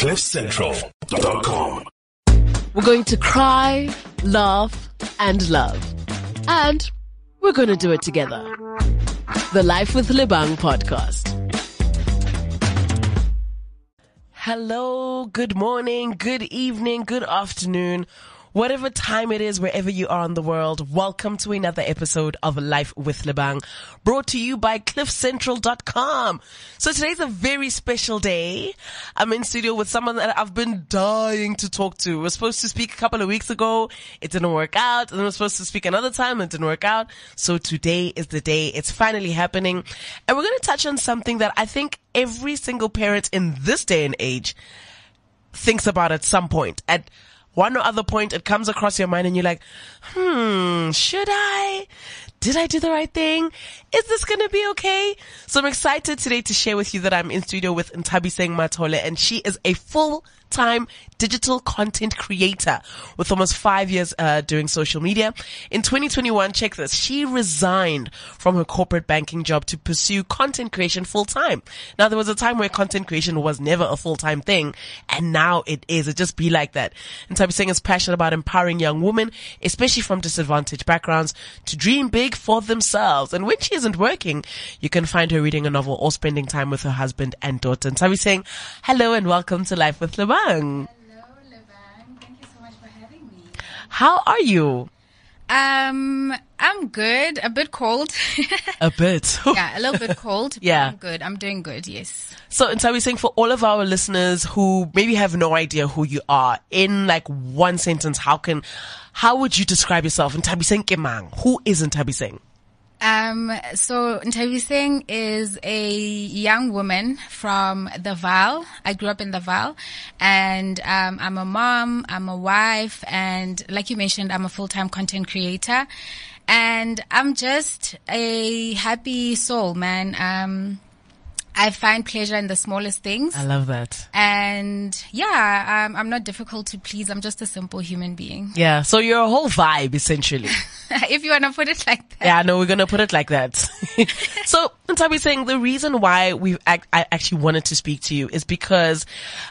CliffCentral.com. We're going to cry, laugh, and love. And we're going to do it together. The Life with Lebang podcast. Hello, good morning, good evening, good afternoon. Whatever time it is, wherever you are in the world, welcome to another episode of Life with Lebang, brought to you by cliffcentral.com. So today's a very special day. I'm in studio with someone that I've been dying to talk to. We are supposed to speak a couple of weeks ago. It didn't work out. And we are supposed to speak another time. It didn't work out. So today is the day. It's finally happening. And we're going to touch on something that I think every single parent in this day and age thinks about at some point. At one or other point it comes across your mind and you're like, hmm, should I? Did I do the right thing? Is this going to be okay? So I'm excited today to share with you that I'm in studio with Nthabiseng Mathole and she is a full time digital content creator with almost five years uh, doing social media. In 2021, check this, she resigned from her corporate banking job to pursue content creation full time. Now there was a time where content creation was never a full time thing, and now it is. It just be like that. And Nthabiseng is passionate about empowering young women, especially from disadvantaged backgrounds, to dream big for themselves. And when she isn't working, you can find her reading a novel or spending time with her husband and daughter. And Nthabiseng, hello and welcome to Life with Lebang. Hello, Lebang. Thank you so much for having me. How are you? Um, I'm good. A bit cold. a bit. yeah, a little bit cold. yeah. I'm good. I'm doing good. Yes. So, and so we're saying for all of our listeners who maybe have no idea who you are, in like one sentence, how can, how would you describe yourself? Nthabiseng Kemang. Who is Nthabiseng? Um, so Nthabiseng is a young woman from the Vaal. I grew up in the Vaal and, um, I'm a mom, I'm a wife, and like you mentioned, I'm a full-time content creator and I'm just a happy soul, man. Um, I find pleasure in the smallest things. I love that. And yeah, um, I'm not difficult to please. I'm just a simple human being. Yeah. So you're a whole vibe, essentially. if you want to put it like that. Yeah, no, we're going to put it like that. so, Nthabiseng the reason why we I actually wanted to speak to you is because,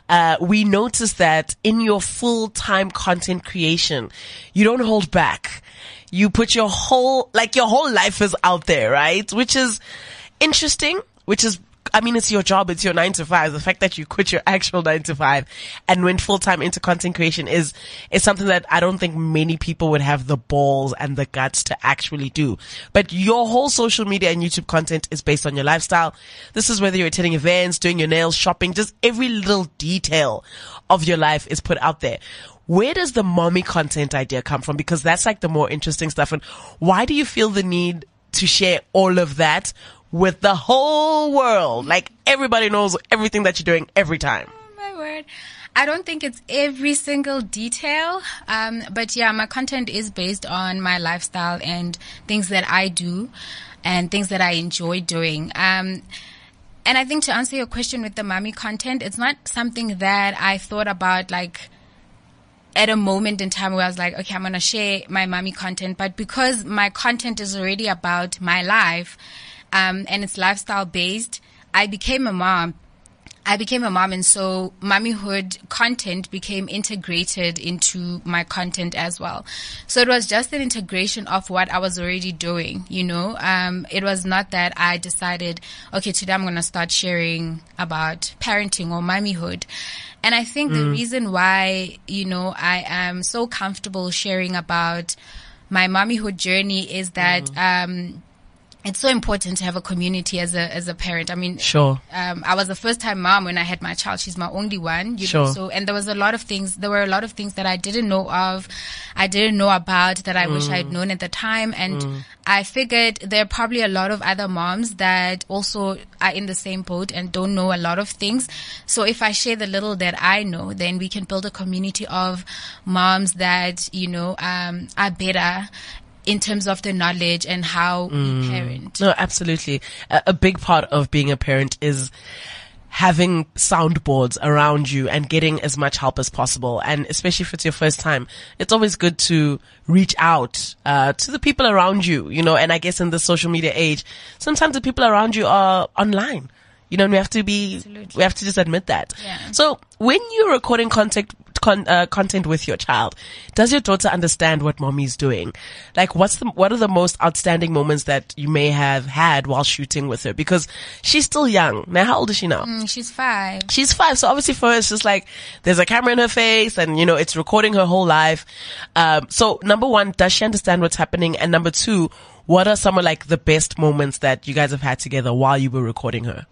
uh, we noticed that in your full-time content creation, you don't hold back. You put your whole, like your whole life is out there, right? Which is interesting, which is I mean, it's your job. It's your nine to five. The fact that you quit your actual nine to five and went full time into content creation is, is something that I don't think many people would have the balls and the guts to actually do. But your whole social media and YouTube content is based on your lifestyle. This is whether you're attending events, doing your nails, shopping, just every little detail of your life is put out there where does the mommy content idea come from? Because that's like the more interesting stuff. And why do you feel the need to share all of that with the whole world. Like everybody knows everything that you're doing every time. Oh my word. I don't think it's every single detail. Um, but yeah, my content is based on my lifestyle and things that I do and things that I enjoy doing. Um, and I think to answer your question with the mommy content, it's not something that I thought about like, at a moment in time where I was like, okay, I'm going to share my mommy content, but because my content is already about my life, um, and it's lifestyle based. I became a mom. I became a mom and so mommyhood content became integrated into my content as well. So it was just an integration of what I was already doing, you know. Um, it was not that I decided, okay, today I'm going to start sharing about parenting or mommyhood. And I think mm. the reason why, you know, I am so comfortable sharing about my mommyhood journey is that, mm. um, it's so important to have a community as a as a parent. I mean, sure. Um, I was a first time mom when I had my child. She's my only one. You sure. Know, so and there was a lot of things. There were a lot of things that I didn't know of, I didn't know about that I mm. wish I had known at the time. And mm. I figured there are probably a lot of other moms that also are in the same boat and don't know a lot of things. So if I share the little that I know, then we can build a community of moms that you know um, are better in terms of the knowledge and how mm. we parent. No, absolutely. A, a big part of being a parent is having soundboards around you and getting as much help as possible. And especially if it's your first time, it's always good to reach out, uh, to the people around you, you know, and I guess in the social media age, sometimes the people around you are online You know, and we have to be, Absolutely. we have to just admit that. Yeah. So when you're recording content, con, uh, content with your child, does your daughter understand what mommy's doing? Like what's the, what are the most outstanding moments that you may have had while shooting with her? Because she's still young. Now, how old is she now? Mm, she's five. she's five. So obviously for her, it's just like there's a camera in her face and, you know, it's recording her whole life. Um, so number one, does she understand what's happening? And number two, what are some of like the best moments that you guys have had together while you were recording her?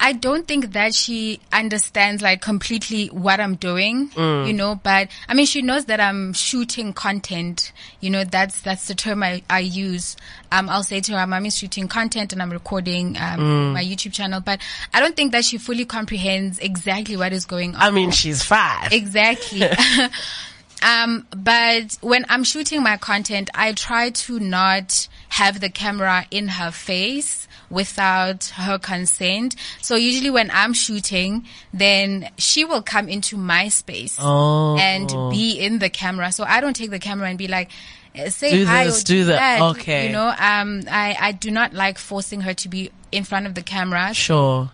I don't think that she understands like completely what I'm doing, Mm. you know, but I mean, she knows that I'm shooting content, you know, that's, that's the term I, I use. Um, I'll say to her, I'm shooting content and I'm recording, um, Mm. my YouTube channel, but I don't think that she fully comprehends exactly what is going on. I mean, she's five. Exactly. um, but when I'm shooting my content, I try to not have the camera in her face without her consent. So usually when I'm shooting, then she will come into my space Oh. and be in the camera. So I don't take the camera and be like, eh, say Do hi this, or do that. that. Okay. You know, um, I, I do not like forcing her to be in front of the camera. Sure.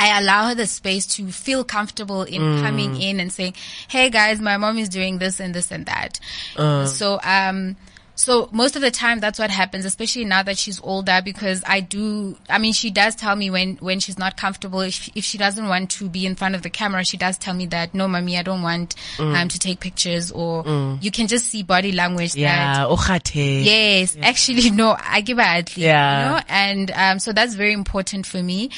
I allow her the space to feel comfortable in Mm. coming in and saying, "Hey guys, my mom is doing this and this and that." Uh. So, um, so most of the time that's what happens, especially now that she's older, because I do, I mean, she does tell me when, when she's not comfortable, if, if she doesn't want to be in front of the camera, she does tell me that, no, mommy, I don't want, Mm. um, to take pictures or you can just see body language that Yeah. Ojate. Yes, actually, no, I give her at least, Yeah. you know, and um, so that's very important for me.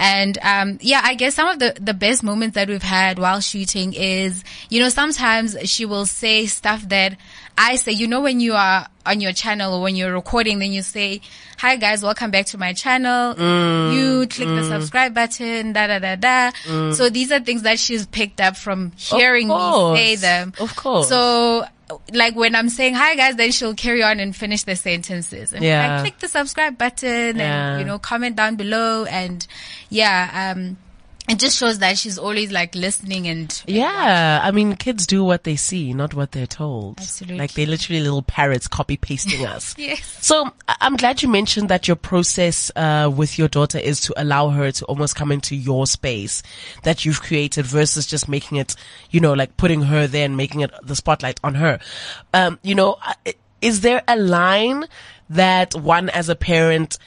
And um, yeah, I guess some of the the best moments that we've had while shooting is, you know, sometimes she will say stuff that I say, you know, when you are on your channel or when you're recording, then you say, "Hi guys, welcome back to my channel." Mm, you click the subscribe button, da da da da. So these are things that she's picked up from hearing me say them. Of course. So, like when I'm saying hi guys, then she'll carry on and finish the sentences. And Yeah. click the subscribe button Yeah. and, you know, comment down below. And yeah, um, it just shows that she's always like listening and Yeah, I mean, kids do what they see, not what they're told. Absolutely. Like they're literally little parrots copy pasting us. Yes. So I'm glad you mentioned that your process uh, with your daughter is to allow her to almost come into your space that you've created versus just making it, you know, like putting her there and making it the spotlight on her. Um, you know, is there a line that one as a parent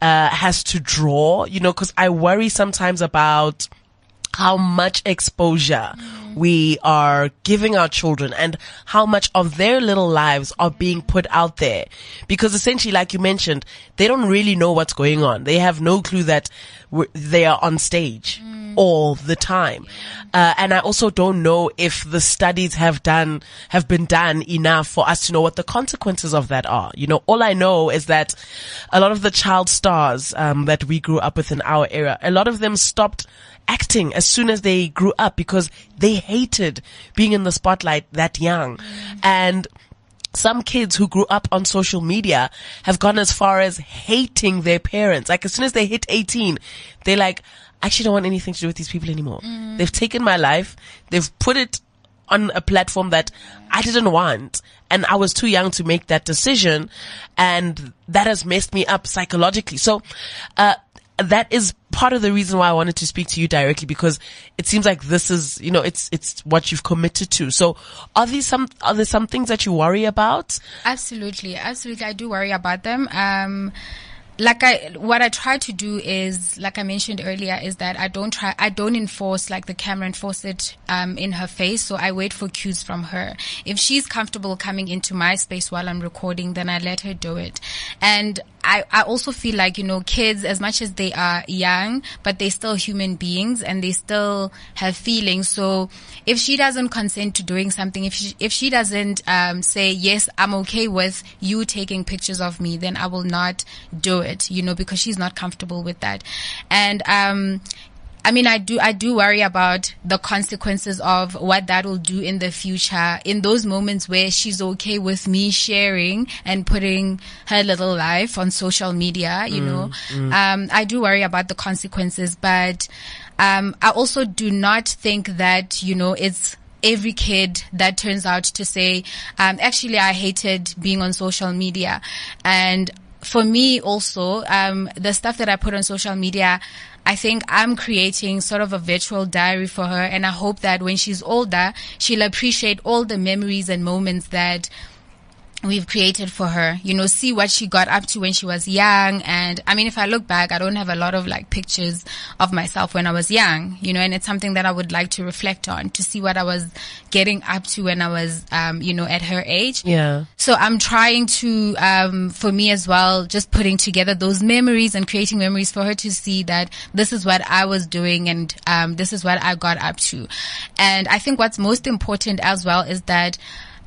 uh, has to draw? You know, because I worry sometimes about how much exposure we are giving our children and how much of their little lives are being put out there. Because essentially, like you mentioned, they don't really know what's going on. They have no clue that they are on stage all the time. Uh, and I also don't know if the studies have done, have been done enough for us to know what the consequences of that are. You know, all I know is that a lot of the child stars, um, that we grew up with in our era, a lot of them stopped acting as soon as they grew up because they hated being in the spotlight that young. And some kids who grew up on social media have gone as far as hating their parents. Like as soon as they hit 18, they're like, I actually don't want anything to do with these people anymore. They've taken my life. They've put it on a platform that I didn't want. And I was too young to make that decision. And that has messed me up psychologically. So, uh, that is part of the reason why I wanted to speak to you directly because it seems like this is, you know, it's, it's what you've committed to. So are these some, are there some things that you worry about? Absolutely, absolutely. I do worry about them. Um, like I, what I try to do is, like I mentioned earlier, is that I don't try, I don't enforce like the camera enforce it, um, in her face. So I wait for cues from her. If she's comfortable coming into my space while I'm recording, then I let her do it. And I, I also feel like, you know, kids, as much as they are young, but they're still human beings and they still have feelings. So if she doesn't consent to doing something, if she, if she doesn't, um, say, yes, I'm okay with you taking pictures of me, then I will not do it, you know, because she's not comfortable with that. And, um, I mean, I do, I do worry about the consequences of what that will do in the future in those moments where she's okay with me sharing and putting her little life on social media, you know. Um, I do worry about the consequences, but, um, I also do not think that, you know, it's, every kid that turns out to say, um, actually, I hated being on social media. And for me also, um, the stuff that I put on social media, I think I'm creating sort of a virtual diary for her. And I hope that when she's older, she'll appreciate all the memories and moments that we've created for her, you know, see what she got up to when she was young. And I mean, if I look back, I don't have a lot of like pictures of myself when I was young, you know, and it's something that I would like to reflect on to see what I was getting up to when I was, um, you know, at her age. Yeah. So I'm trying to, um, for me as well, just putting together those memories and creating memories for her to see that this is what I was doing and, um, this is what I got up to. And I think what's most important as well is that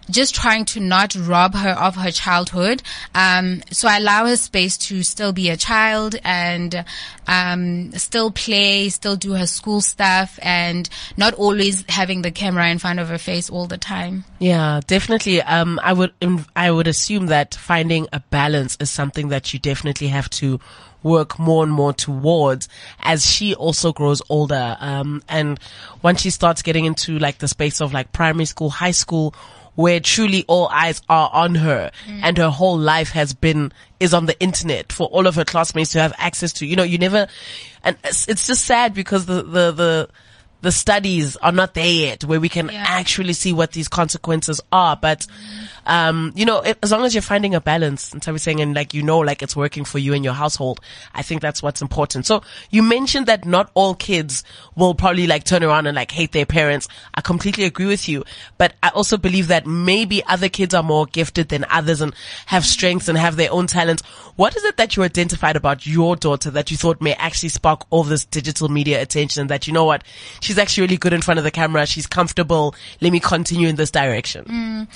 just trying to not rob her of her childhood. Um, so I allow her space to still be a child and um, still play, still do her school stuff, and not always having the camera in front of her face all the time. Yeah, definitely. Um, I would I would assume that finding a balance is something that you definitely have to work more and more towards as she also grows older. Um, and once she starts getting into like the space of like primary school, high school, where truly all eyes are on her mm. and her whole life has been, is on the internet for all of her classmates to have access to. You know, you never, and it's, it's just sad because the, the, the, the studies are not there yet where we can yeah. actually see what these consequences are. But, um, you know, it, as long as you're finding a balance and saying, and like, you know, like it's working for you and your household, I think that's what's important. So you mentioned that not all kids will probably like turn around and like hate their parents. I completely agree with you. But I also believe that maybe other kids are more gifted than others and have strengths and have their own talents. What is it that you identified about your daughter that you thought may actually spark all this digital media attention that, you know what, she's actually really good in front of the camera. She's comfortable. Let me continue in this direction. Mm.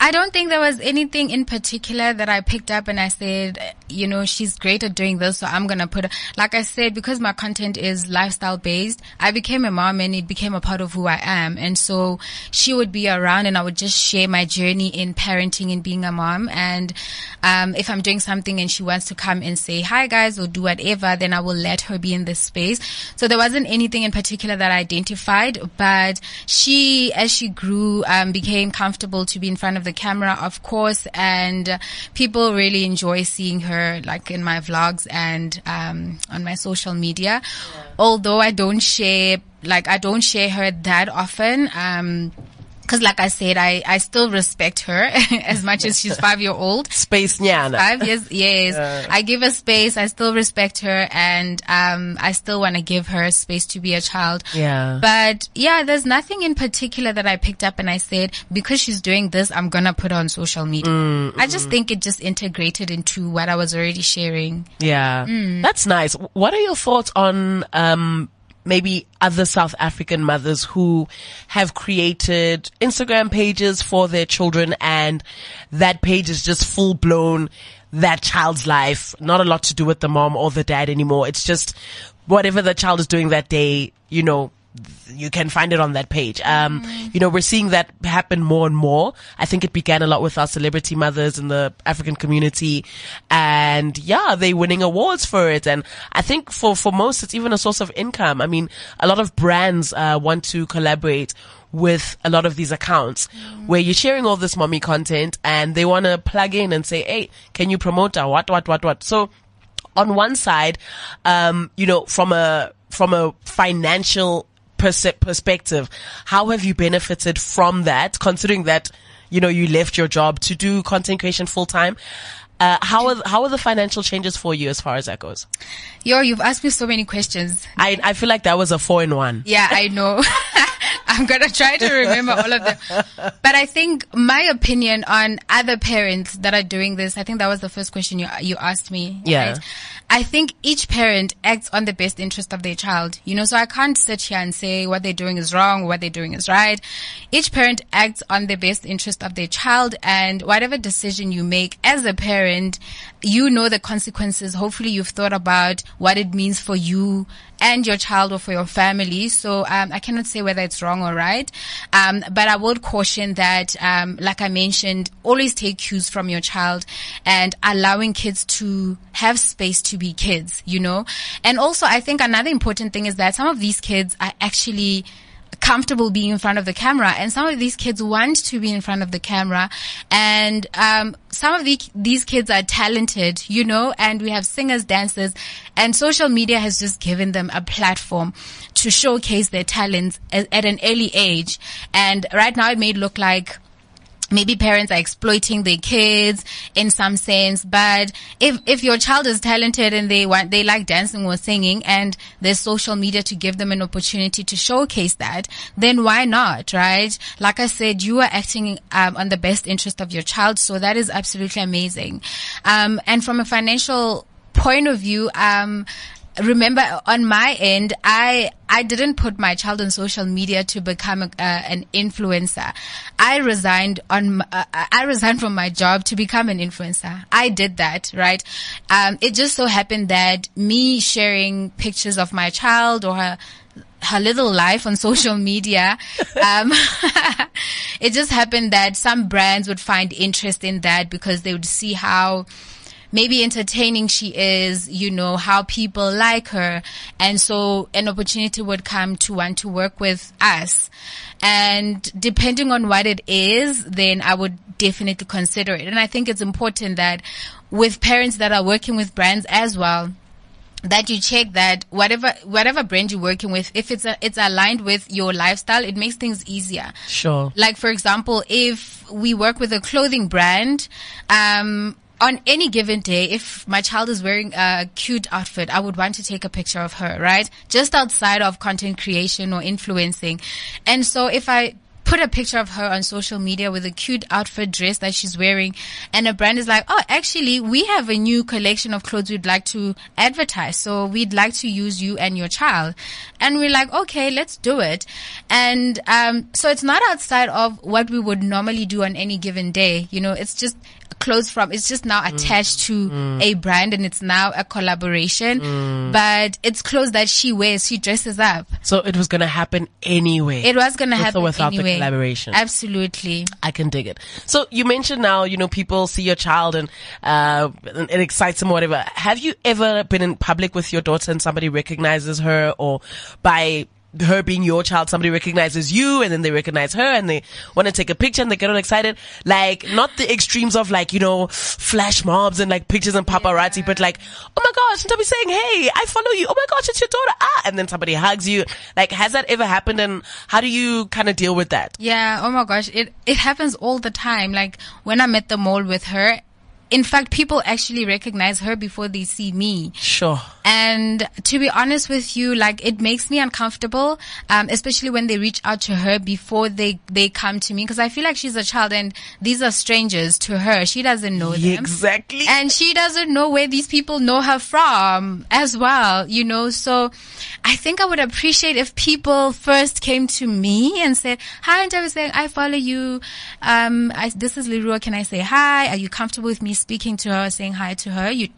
I don't think there was anything in particular that I picked up and I said, you know, she's great at doing this. So I'm to put, like I said, because my content is lifestyle based, I became a mom and it became a part of who I am. And so she would be around and I would just share my journey in parenting and being a mom. And, um, if I'm doing something and she wants to come and say, hi guys, or do whatever, then I will let her be in this space. So there wasn't anything in particular that I identified, but she, as she grew, um, became comfortable to be in front of the camera, of course, and people really enjoy seeing her like in my vlogs and, um, on my social media. Yeah. Although I don't share, like I don't share her that often, um, Cause like I said, I, I still respect her as much as she's five year old. Space nyana. Five years, yes. Uh, I give her space. I still respect her and, um, I still want to give her space to be a child. Yeah. But yeah, there's nothing in particular that I picked up and I said, because she's doing this, I'm going to put her on social media. Mm, I just mm. think it just integrated into what I was already sharing. Yeah. Mm. That's nice. What are your thoughts on, um, maybe other South African mothers who have created Instagram pages for their children and that page is just full blown that child's life. Not a lot to do with the mom or the dad anymore. It's just whatever the child is doing that day, you know, you can find it on that page. Um, mm. you know, we're seeing that happen more and more. I think it began a lot with our celebrity mothers in the African community. And yeah, they're winning awards for it. And I think for, for most, it's even a source of income. I mean, a lot of brands, uh, want to collaborate with a lot of these accounts mm. where you're sharing all this mommy content and they want to plug in and say, Hey, can you promote our what, what, what, what? So on one side, um, you know, from a, from a financial pers- perspective, how have you benefited from that, considering that, you know, you left your job to do content creation full time? Uh, how are how are the financial changes for you as far as that goes? Yo, you've asked me so many questions. I I feel like that was a four in one. Yeah, I know. I'm gonna try to remember all of them. But I think my opinion on other parents that are doing this, I think that was the first question you you asked me. Yeah. Right? I think each parent acts on the best interest of their child, you know, so I can't sit here and say what they're doing is wrong what they're doing is right. Each parent acts on the best interest of their child and whatever decision you make as a parent, you know the consequences. Hopefully you've thought about what it means for you and your child or for your family. So um, I cannot say whether it's wrong or right, um, but I would caution that, um, like I mentioned, always take cues from your child and allowing kids to have space to be kids, you know. And also, I think another important thing is that some of these kids are actually comfortable being in front of the camera. And some of these kids want to be in front of the camera. And um, some of the, these kids are talented you know and we have singers dancers and social media has just given them a platform to showcase their talents at, at an early age. And right now it may look like maybe parents are exploiting their kids in some sense but if if your child is talented and they want they like dancing or singing and there's social media to give them an opportunity to showcase that then why not right? Like i said you are acting um, on the best interest of your child so that is absolutely amazing. Um, and from a financial point of view um, remember on my end, I I didn't put my child on social media to become a, uh, an influencer. I resigned on uh, I resigned from my job to become an influencer. I did that, right? Um, it just so happened that me sharing pictures of my child or her her little life on social media. Um, it just happened that some brands would find interest in that because they would see how maybe entertaining she is, you know, how people like her. And so an opportunity would come to want to work with us. And depending on what it is, then I would definitely consider it. And I think it's important that with parents that are working with brands as well, that you check that whatever whatever brand you're working with, if it's a, it's aligned with your lifestyle, it makes things easier. Sure. Like for example, if we work with a clothing brand, um, on any given day, if my child is wearing a cute outfit, I would want to take a picture of her, right? Just outside of content creation or influencing. And so if I put a picture of her on social media with a cute outfit dress that she's wearing and a brand is like, oh, actually, we have a new collection of clothes we'd like to advertise. So we'd like to use you and your child. And we're like, okay, let's do it. And, um, so it's not outside of what we would normally do on any given day. You know, it's just clothes from. It's just now attached to mm. a brand and it's now a collaboration. Mm. But it's clothes that she wears. She dresses up. So it was going to happen anyway. It was going to happen without anyway. the collaboration. Absolutely. I can dig it. So you mentioned now, you know, people see your child and, uh, it excites them or whatever. Have you ever been in public with your daughter and somebody recognizes her or by her being your child, somebody recognizes you and then they recognize her and they want to take a picture and they get all excited. Like, not the extremes of like, you know, flash mobs and like pictures and paparazzi, yeah. but like, oh my gosh, somebody saying, hey, I follow you. Oh my gosh, it's your daughter. Ah, and then somebody hugs you. Like, has that ever happened and how do you kind of deal with that? Yeah. Oh my gosh. It, it happens all the time. Like when I'm at the mall with her, in fact, people actually recognize her before they see me. Sure. And to be honest with you, like it makes me uncomfortable, um, especially when they reach out to her before they, they come to me. Cause I feel like she's a child and these are strangers to her. She doesn't know yeah, them. Exactly. And she doesn't know where these people know her from as well, you know? So I think I would appreciate if people first came to me and said, hi, and I was saying, I follow you. Um, I, this is Leroy. Can I say hi? Are you comfortable with me speaking to her, saying hi to her. You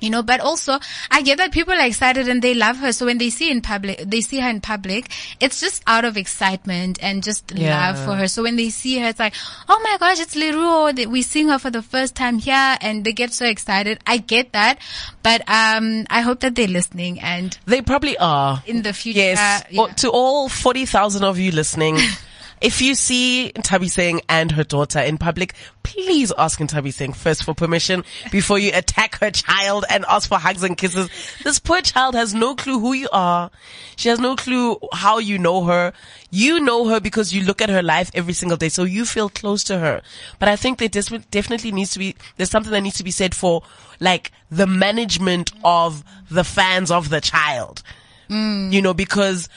you know, but also I get that people are excited and they love her. So when they see in public, they see her in public, it's just out of excitement and just yeah. love for her. So when they see her, it's like, oh my gosh, it's Leroy. We seeing her for the first time here and they get so excited. I get that, but um, I hope that they're listening and they probably are in the future. Yes, yeah. to all forty thousand of you listening. If you see Nthabiseng and her daughter in public, please ask Nthabiseng first for permission before you attack her child and ask for hugs and kisses. This poor child has no clue who you are. She has no clue how you know her. You know her because you look at her life every single day, so you feel close to her. But I think there definitely needs to be, there's something that needs to be said for like the management of the fans of the child. Mm. You know, because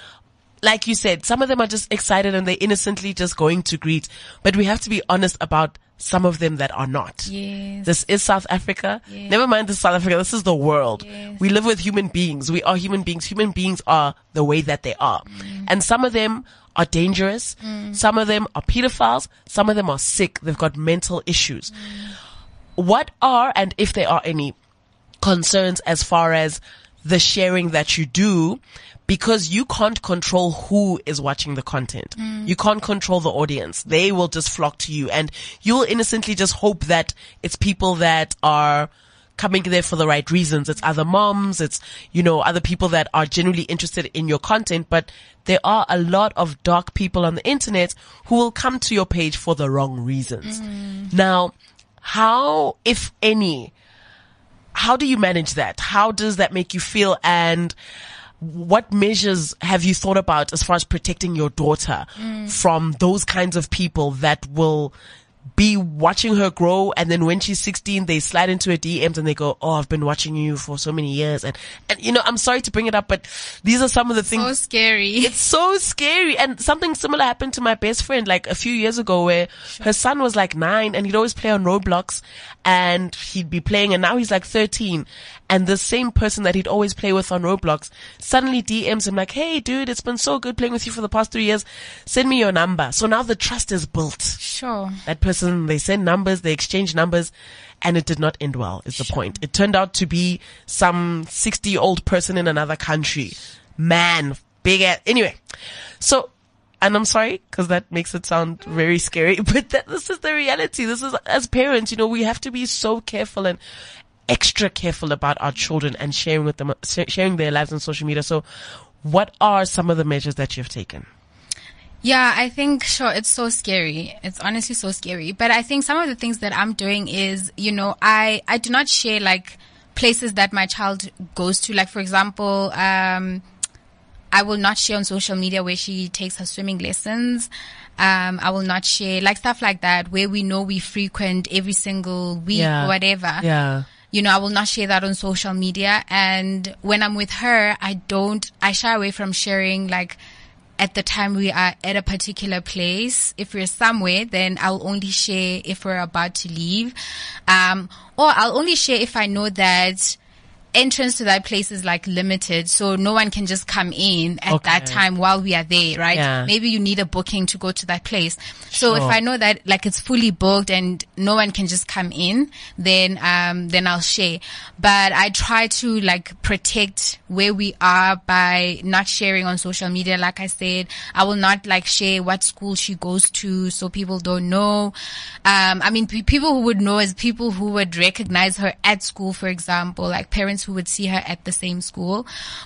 like you said, some of them are just excited and they're innocently just going to greet. But we have to be honest about some of them that are not. Yes. This is South Africa. Yes. Never mind this South Africa. This is the world. Yes. We live with human beings. We are human beings. Human beings are the way that they are. Mm. And some of them are dangerous. Mm. Some of them are pedophiles. Some of them are sick. They've got mental issues. Mm. What are, and if there are any concerns as far as the sharing that you do because you can't control who is watching the content. Mm. You can't control the audience. They will just flock to you and you will innocently just hope that it's people that are coming there for the right reasons. It's other moms, it's, you know, other people that are genuinely interested in your content, but there are a lot of dark people on the internet who will come to your page for the wrong reasons. Now, how, if any, how do you manage that? How does that make you feel? And what measures have you thought about as far as protecting your daughter mm. from those kinds of people that will be watching her grow and then when she's 16 they slide into her DMs and they go oh I've been watching you for so many years and and you know I'm sorry to bring it up but these are some of the things So scary. it's so scary. And something similar happened to my best friend like a few years ago where her son was like nine and he'd always play on Roblox and he'd be playing and now he's like 13. And the same person that he'd always play with on Roblox suddenly DMs him like, Hey dude, it's been so good playing with you for the past three years. Send me your number. So now the trust is built. sure. That person, they send numbers, they exchange numbers, and it did not end well, is the point. It turned out to be some 60 year old person in another country. Man, big ass. Anyway, so, and I'm sorry, cause that makes it sound very scary, but that, this is the reality. This is, as parents, you know, we have to be so careful and extra careful about our children and sharing with them, sharing their lives on social media. So, what are some of the measures that you've taken? Yeah, I think sure it's so scary. It's honestly so scary. But I think some of the things that I'm doing is, you know, I I do not share like places that my child goes to. Like for example, um I will not share on social media where she takes her swimming lessons. Um, I will not share like stuff like that where we know we frequent every single week Yeah. or whatever Yeah. you know, I will not share that on social media. And when I'm with her, I don't, I shy away from sharing like at the time we are at a particular place. If we're somewhere, then I'll only share if we're about to leave. Um, or I'll only share if I know that entrance to that place is like limited. So no one can just come in at that time while we are there, right? Yeah. Maybe you need a booking to go to that place. So if I know that like it's fully booked and no one can just come in, then um then I'll share. But I try to like protect where we are by not sharing on social media. Like I said, I will not like share what school she goes to so people don't know. Um I mean pe- people who would know is people who would recognize her at school, for example, like parents who would see her at the same school.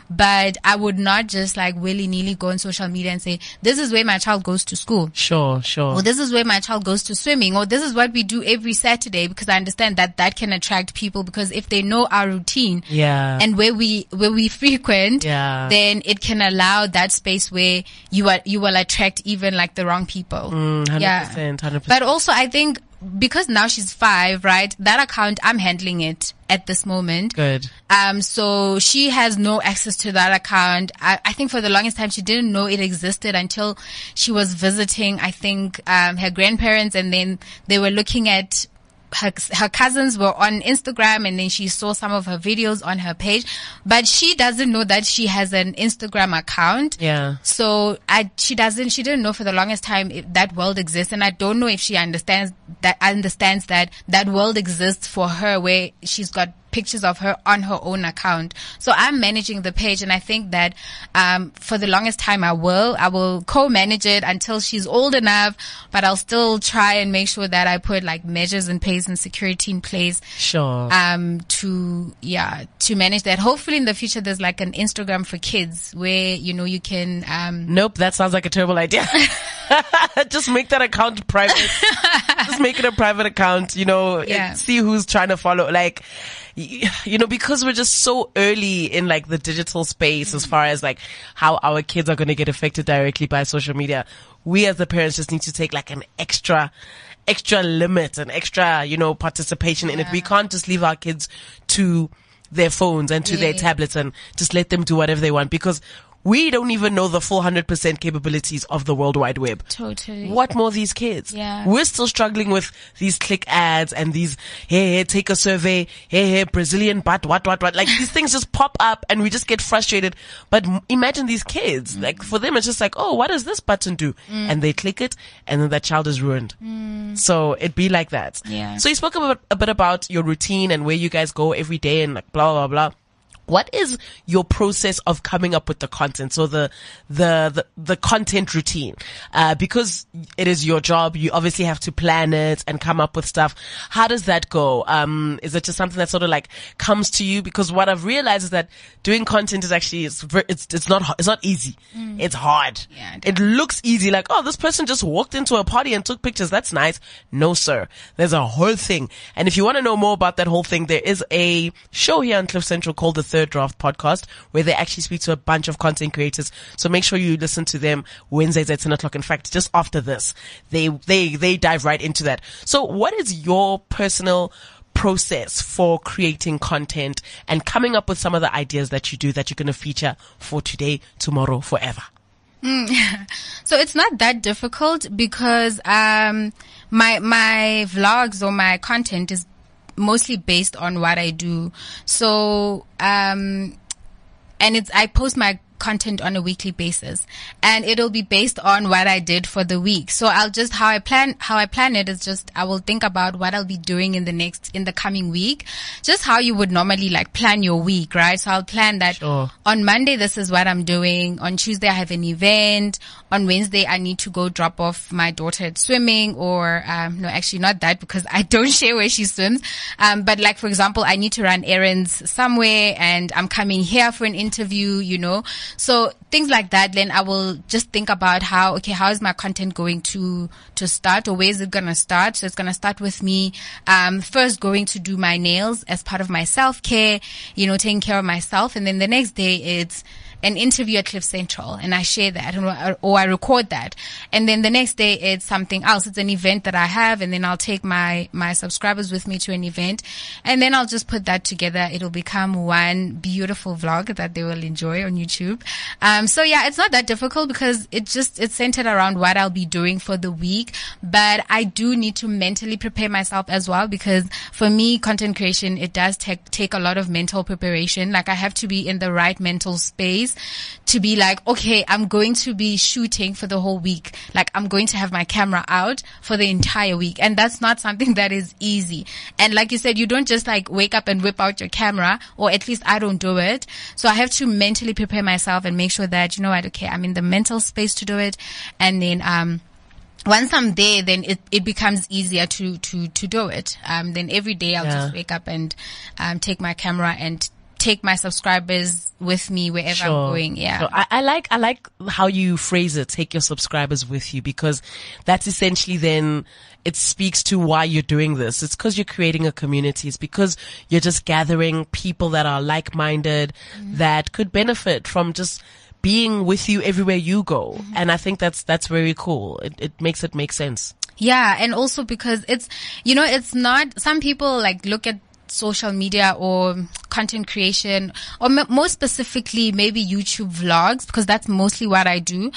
But I would not just like willy nilly go on social media and say, this is where my child goes to school Sure, sure. or this is where my child goes to swimming, or this is what we do every Saturday because I understand that that can attract people because if they know our routine yeah. and where we where we frequent, Yeah. then it can allow that space where you are you will attract even like the wrong people. Mm, 100%, yeah, 100%. But also, I think because now she's five, right? That account I'm handling it at this moment. Good. Um, so she has no access to that account. I, I think for the longest time she didn't know it existed until she was visiting, I think, um, her grandparents and then they were looking at her, her cousins were on Instagram and then she saw some of her videos on her page, but she doesn't know that she has an Instagram account. Yeah. So I, she doesn't, she didn't know for the longest time if that world exists. And I don't know if she understands that, understands that that world exists for her where she's got pictures of her on her own account. So I'm managing the page and I think that, um, for the longest time I will, I will co-manage it until she's old enough, but I'll still try and make sure that I put like measures in place and security in place Sure. um to yeah to manage that hopefully in the future there's like an instagram for kids where you know you can um nope, that sounds like a terrible idea. Just make that account private. Just make it a private account, you know, Yeah. see who's trying to follow. Like, you know, because we're just so early in like the digital space as far as like how our kids are going to get affected directly by social media. We as the parents just need to take like an extra, extra limit, an extra, you know, participation in it. We can't just leave our kids to their phones and to their tablets and just let them do whatever they want because we don't even know the full 100% capabilities of the World Wide Web. totally What more these kids? Yeah. We're still struggling with these click ads and these, hey, hey, take a survey, hey, hey, Brazilian butt, what, what, what. Like these things just pop up and we just get frustrated. But m- imagine these kids. Mm. Like for them, it's just like, oh, what does this button do? Mm. And they click it and then that child is ruined. Mm. So it'd be like that. Yeah. So you spoke a bit, a bit about your routine and where you guys go every day and like blah, blah, blah. What is your process of coming up with the content? So the, the, the, the content routine, uh, because it is your job. You obviously have to plan it and come up with stuff. How does that go? Um, is it just something that sort of like comes to you? Because what I've realized is that doing content is actually, it's, it's, it's not, it's not easy. It's hard. Yeah, it looks easy. Like, oh, this person just walked into a party and took pictures. That's nice. No, sir. There's a whole thing. And if you want to know more about that whole thing, there is a show here on Cliff Central called the Third Draft Podcast where they actually speak to a bunch of content creators. So make sure you listen to them Wednesdays at 10 o'clock. In fact, just after this, they, they, they dive right into that. So what is your personal process for creating content and coming up with some of the ideas that you do that you're going to feature for today, tomorrow, forever? So it's not that difficult because um my my vlogs or my content is mostly based on what I do. So um and it's I post my content on a weekly basis and it'll be based on what I did for the week. So I'll just how I plan how I plan it is just I will think about what I'll be doing in the next in the coming week. Just how you would normally like plan your week, right? So I'll plan that Sure. on Monday this is what I'm doing. On Tuesday I have an event. On Wednesday I need to go drop off my daughter at swimming or um no actually not that because I don't share where she swims. Um but like for example I need to run errands somewhere and I'm coming here for an interview, you know. So things like that then I will just think about how okay how is my content going to to start or where is it going to start? So it's going to start with me um first going to do my nails as part of my self-care, you know, taking care of myself and then the next day it's an interview at Cliff Central and I share that or, I record that. And then the next day it's something else. It's an event that I have and then I'll take my, my subscribers with me to an event and then I'll just put that together. It'll become one beautiful vlog that they will enjoy on YouTube. Um, so yeah, it's not that difficult because it just, it's centered around what I'll be doing for the week. But I do need to mentally prepare myself as well because for me, content creation, it does take, take a lot of mental preparation. Like I have to be in the right mental space to be like, okay, I'm going to be shooting for the whole week. Like I'm going to have my camera out for the entire week. And that's not something that is easy. And like you said, you don't just like wake up and whip out your camera, or at least I don't do it. So I have to mentally prepare myself and make sure that, you know what, okay, I'm in the mental space to do it. And then, um, once I'm there, then it, it becomes easier to, to, to do it. Um, then every day I'll Yeah. just wake up and, um, take my camera and take my subscribers with me wherever I'm going. Yeah. So I, I like I like how you phrase it. Take your subscribers with you because that's essentially then it speaks to why you're doing this. It's because you're creating a community. It's because you're just gathering people that are like-minded Mm-hmm. that could benefit from just being with you everywhere you go. Mm-hmm. And I think that's that's very cool. It, it makes it make sense. Yeah, and also because it's, you know, it's not, some people like look at social media or content creation or m- more specifically maybe YouTube vlogs because that's mostly what I do.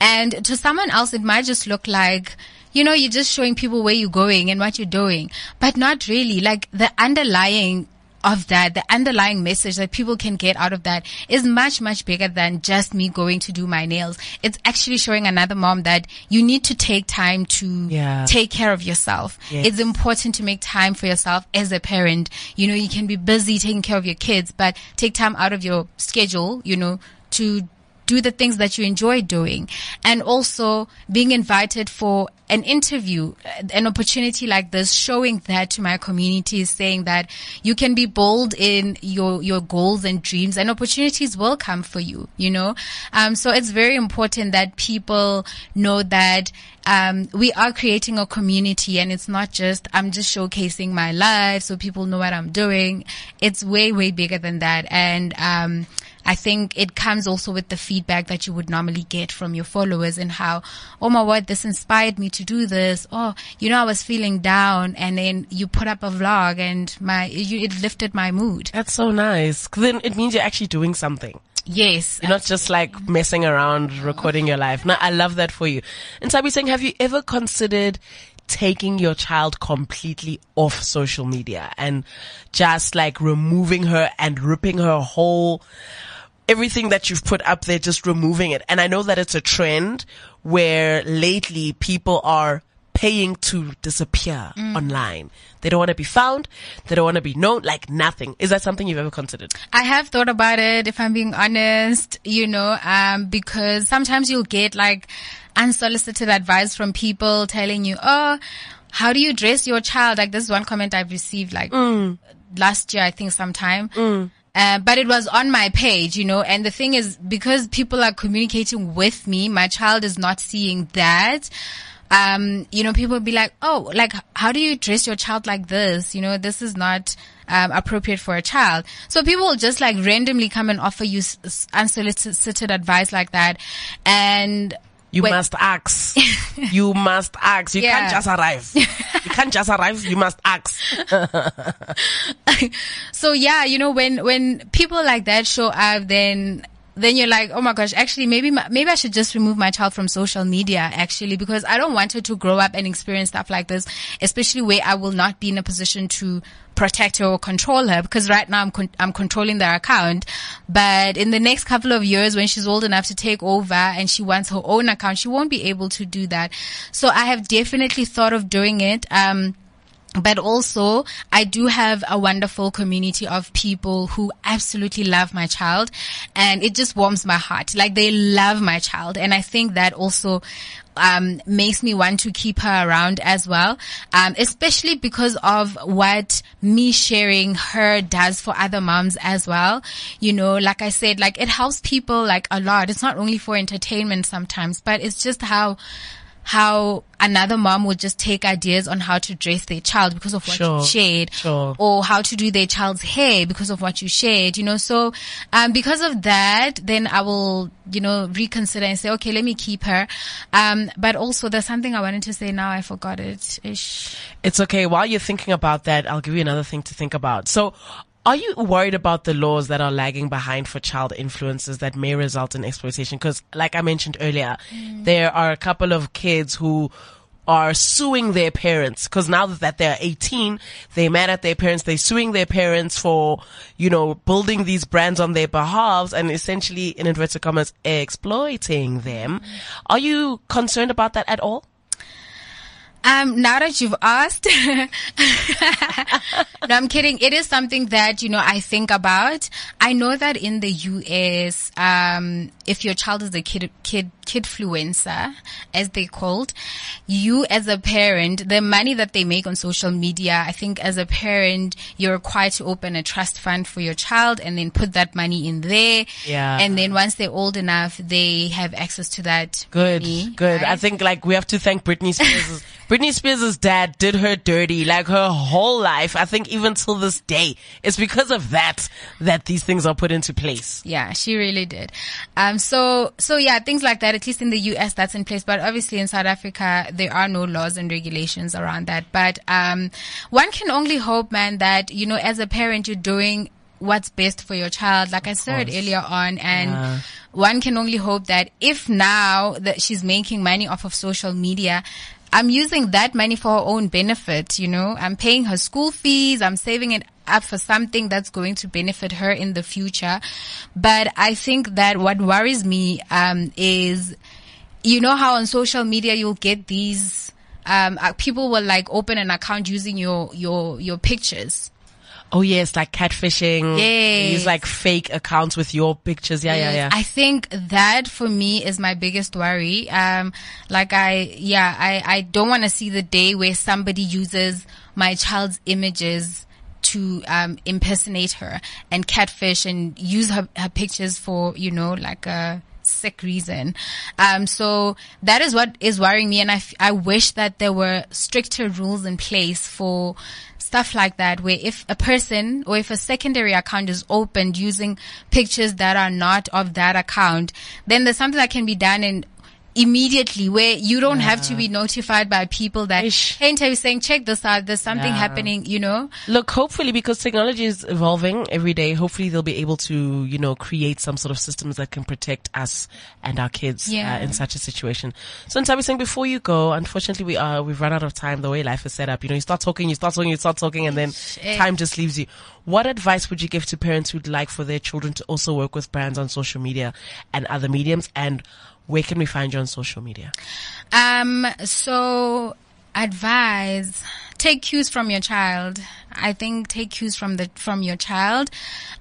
And to someone else it might just look like you know, you're just showing people where you're going and what you're doing, but not really. Like the underlying of that, the underlying message that people can get out of that is much, much bigger than just me going to do my nails. It's actually showing another mom that you need to take time to Yeah. take care of yourself. Yes. It's important to make time for yourself as a parent. You know, you can be busy taking care of your kids, but take time out of your schedule, you know, to do the things that you enjoy doing and also being invited for an interview, uh, an opportunity like this, showing that to my community is saying that you can be bold in your, your goals and dreams and opportunities will come for you, you know? Um, so it's very important that people know that um, we are creating a community and it's not just I'm just showcasing my life so people know what I'm doing. It's way, way bigger than that. And um, I think it comes also with the feedback that you would normally get from your followers and how, oh my word, this inspired me to do this. Oh, you know, I was feeling down and then you put up a vlog and my, you, it lifted my mood. That's so nice. 'Cause then it means you're actually doing something. Yes. You're not just like messing around, recording your life. No, I love that for you. Nthabiseng, have you ever considered taking your child completely off social media and just like removing her and ripping her whole, everything that you've put up there, just removing it. And I know that it's a trend where lately people are paying to disappear mm. online. They don't want to be found. They don't want to be known, like nothing. Is that something you've ever considered? I have thought about it, if I'm being honest, you know, um, because sometimes you'll get like unsolicited advice from people telling you, oh, how do you dress your child? Like this is one comment I've received like mm. last year, I think sometime. Mm. Uh, but it was on my page, you know, and the thing is, because people are communicating with me, my child is not seeing that. Um, you know, people be like, oh, like, how do you dress your child like this? You know, this is not, um, appropriate for a child. So people will just like randomly come and offer you s- unsolicited advice like that. And You when- must ask. you must ask. You Yeah. can't just arrive. can't just arrive. You must ask. so yeah, you know, when, when people like that show up, then, then you're like, oh my gosh, actually maybe, my, maybe I should just remove my child from social media actually because I don't want her to grow up and experience stuff like this, especially where I will not be in a position to protect her or control her because right now I'm, con- I'm controlling their account. But in the next couple of years when she's old enough to take over and she wants her own account, she won't be able to do that. So I have definitely thought of doing it. Um, but also I do have a wonderful community of people who absolutely love my child and it just warms my heart. Like they love my child and I think that also um, makes me want to keep her around as well, um, especially because of what me sharing her does for other moms as well. You know, like I said, like it helps people like a lot. It's not only for entertainment sometimes, but it's just how how another mom would just take ideas on how to dress their child because of what Sure, you shared sure. or how to do their child's hair because of what you shared, you know. So, um, because of that, then I will, you know, reconsider and say, okay, let me keep her. Um, but also there's something I wanted to say now. I forgot it. Ish. It's okay. While you're thinking about that, I'll give you another thing to think about. So, are you worried about the laws that are lagging behind for child influences that may result in exploitation? Because, like I mentioned earlier, mm. there are a couple of kids who are suing their parents because now that they're 18, they're mad at their parents. They're suing their parents for, you know, building these brands on their behalves and essentially, in inverted commas, exploiting them. Mm. Are you concerned about that at all? Um, now that you've asked, no, I'm kidding. It is something that, you know, I think about. I know that in the US, um, if your child is a kid, kid, kidfluencer, as they called, you as a parent, the money that they make on social media, I think as a parent, you're required to open a trust fund for your child and then put that money in there. Yeah. And then once they're old enough, they have access to that. Good, money, good. I think like we have to thank Britney Spears. Britney Spears' dad did her dirty like her whole life. I think even till this day, it's because of that that these things are put into place. Yeah, she really did. Um, so, so yeah, things like that, at least in the US, that's in place. But obviously in South Africa, there are no laws and regulations around that. But, um, one can only hope, man, that, you know, as a parent, you're doing what's best for your child, like I said course. earlier on. And Yeah. one can only hope that if now that she's making money off of social media, I'm using that money for her own benefit, you know, I'm paying her school fees, I'm saving it up for something that's going to benefit her in the future. But I think that what worries me, um, is, you know how on social media you'll get these, um, uh, people will like open an account using your, your, your pictures. Oh yes, like catfishing. Yes. Use like fake accounts with your pictures. Yeah, yeah, yeah. I think that for me is my biggest worry. Um, like I, yeah, I, I don't want to see the day where somebody uses my child's images to, um, impersonate her and catfish and use her, her pictures for, you know, like a, sick reason. Um, so that is what is worrying me. And I, f- I wish that there were stricter rules in place for stuff like that, where if a person or if a secondary account is opened using pictures that are not of that account, then there's something that can be done in immediately where you don't have to be notified by people that, Ish. hey, is saying, check this out. There's something Yeah. happening, you know? Look, hopefully because technology is evolving every day, hopefully they'll be able to, you know, create some sort of systems that can protect us and our kids Yeah. uh, in such a situation. So Nthabiseng before you go, unfortunately we are, we've run out of time the way life is set up. You know, you start talking, you start talking, you start talking and then eh. time just leaves you. What advice would you give to parents who'd like for their children to also work with brands on social media and other mediums? And where can we find you on social media? Um, so advise take cues from your child. I think take cues from the from your child.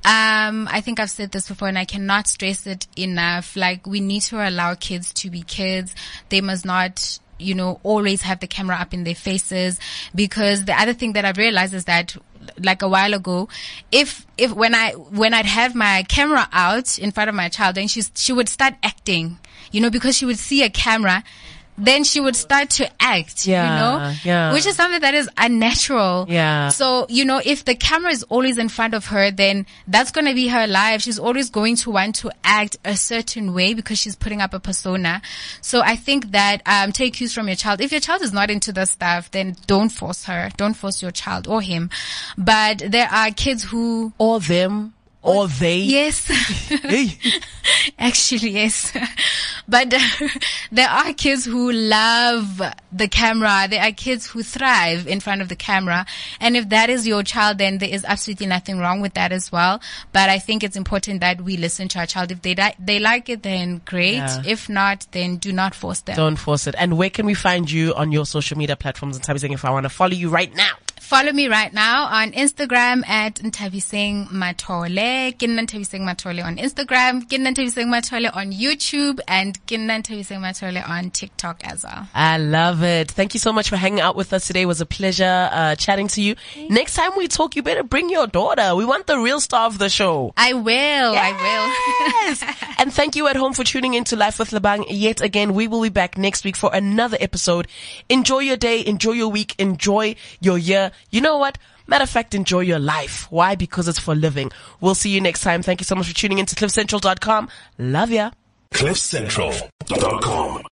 Um, I think I've said this before, and I cannot stress it enough. Like we need to allow kids to be kids. They must not you know, always have the camera up in their faces because the other thing that I've realized is that like a while ago, if, if when I, when I'd have my camera out in front of my child, then she's, she would start acting, you know, because she would see a camera then she would start to act, Yeah, you know, yeah. which is something that is unnatural. Yeah. So, you know, if the camera is always in front of her, then that's going to be her life. She's always going to want to act a certain way because she's putting up a persona. So I think that, um, take cues from your child. If your child is not into the stuff, then don't force her. Don't force your child or him. But there are kids who, Or them, or they. yes. Hey. Actually, yes. But there are kids who love the camera. There are kids who thrive in front of the camera. And if that is your child, then there is absolutely nothing wrong with that as well. But I think it's important that we listen to our child. If they di- they like it, then great. Yeah. If not, then do not force them. Don't force it. And where can we find you on your social media platforms Nthabiseng if I want to follow you right now? Follow me right now on Instagram at Nthabiseng Mathole. Kinna Nthabiseng Mathole on Instagram. Kinna Nthabiseng Mathole on YouTube. And Kinna Nthabiseng Mathole on TikTok as well. I love it. Thank you so much for hanging out with us today. It was a pleasure uh, chatting to you. Next time we talk, you better bring your daughter. We want the real star of the show. I will. I will. and thank you at home for tuning into Life with Lebang yet again. We will be back next week for another episode. Enjoy your day, enjoy your week, enjoy your year. You know what? Matter of fact, enjoy your life. Why? Because it's for living. We'll see you next time. Thank you so much for tuning into cliffcentral.com. Love ya. CliffCentral.com.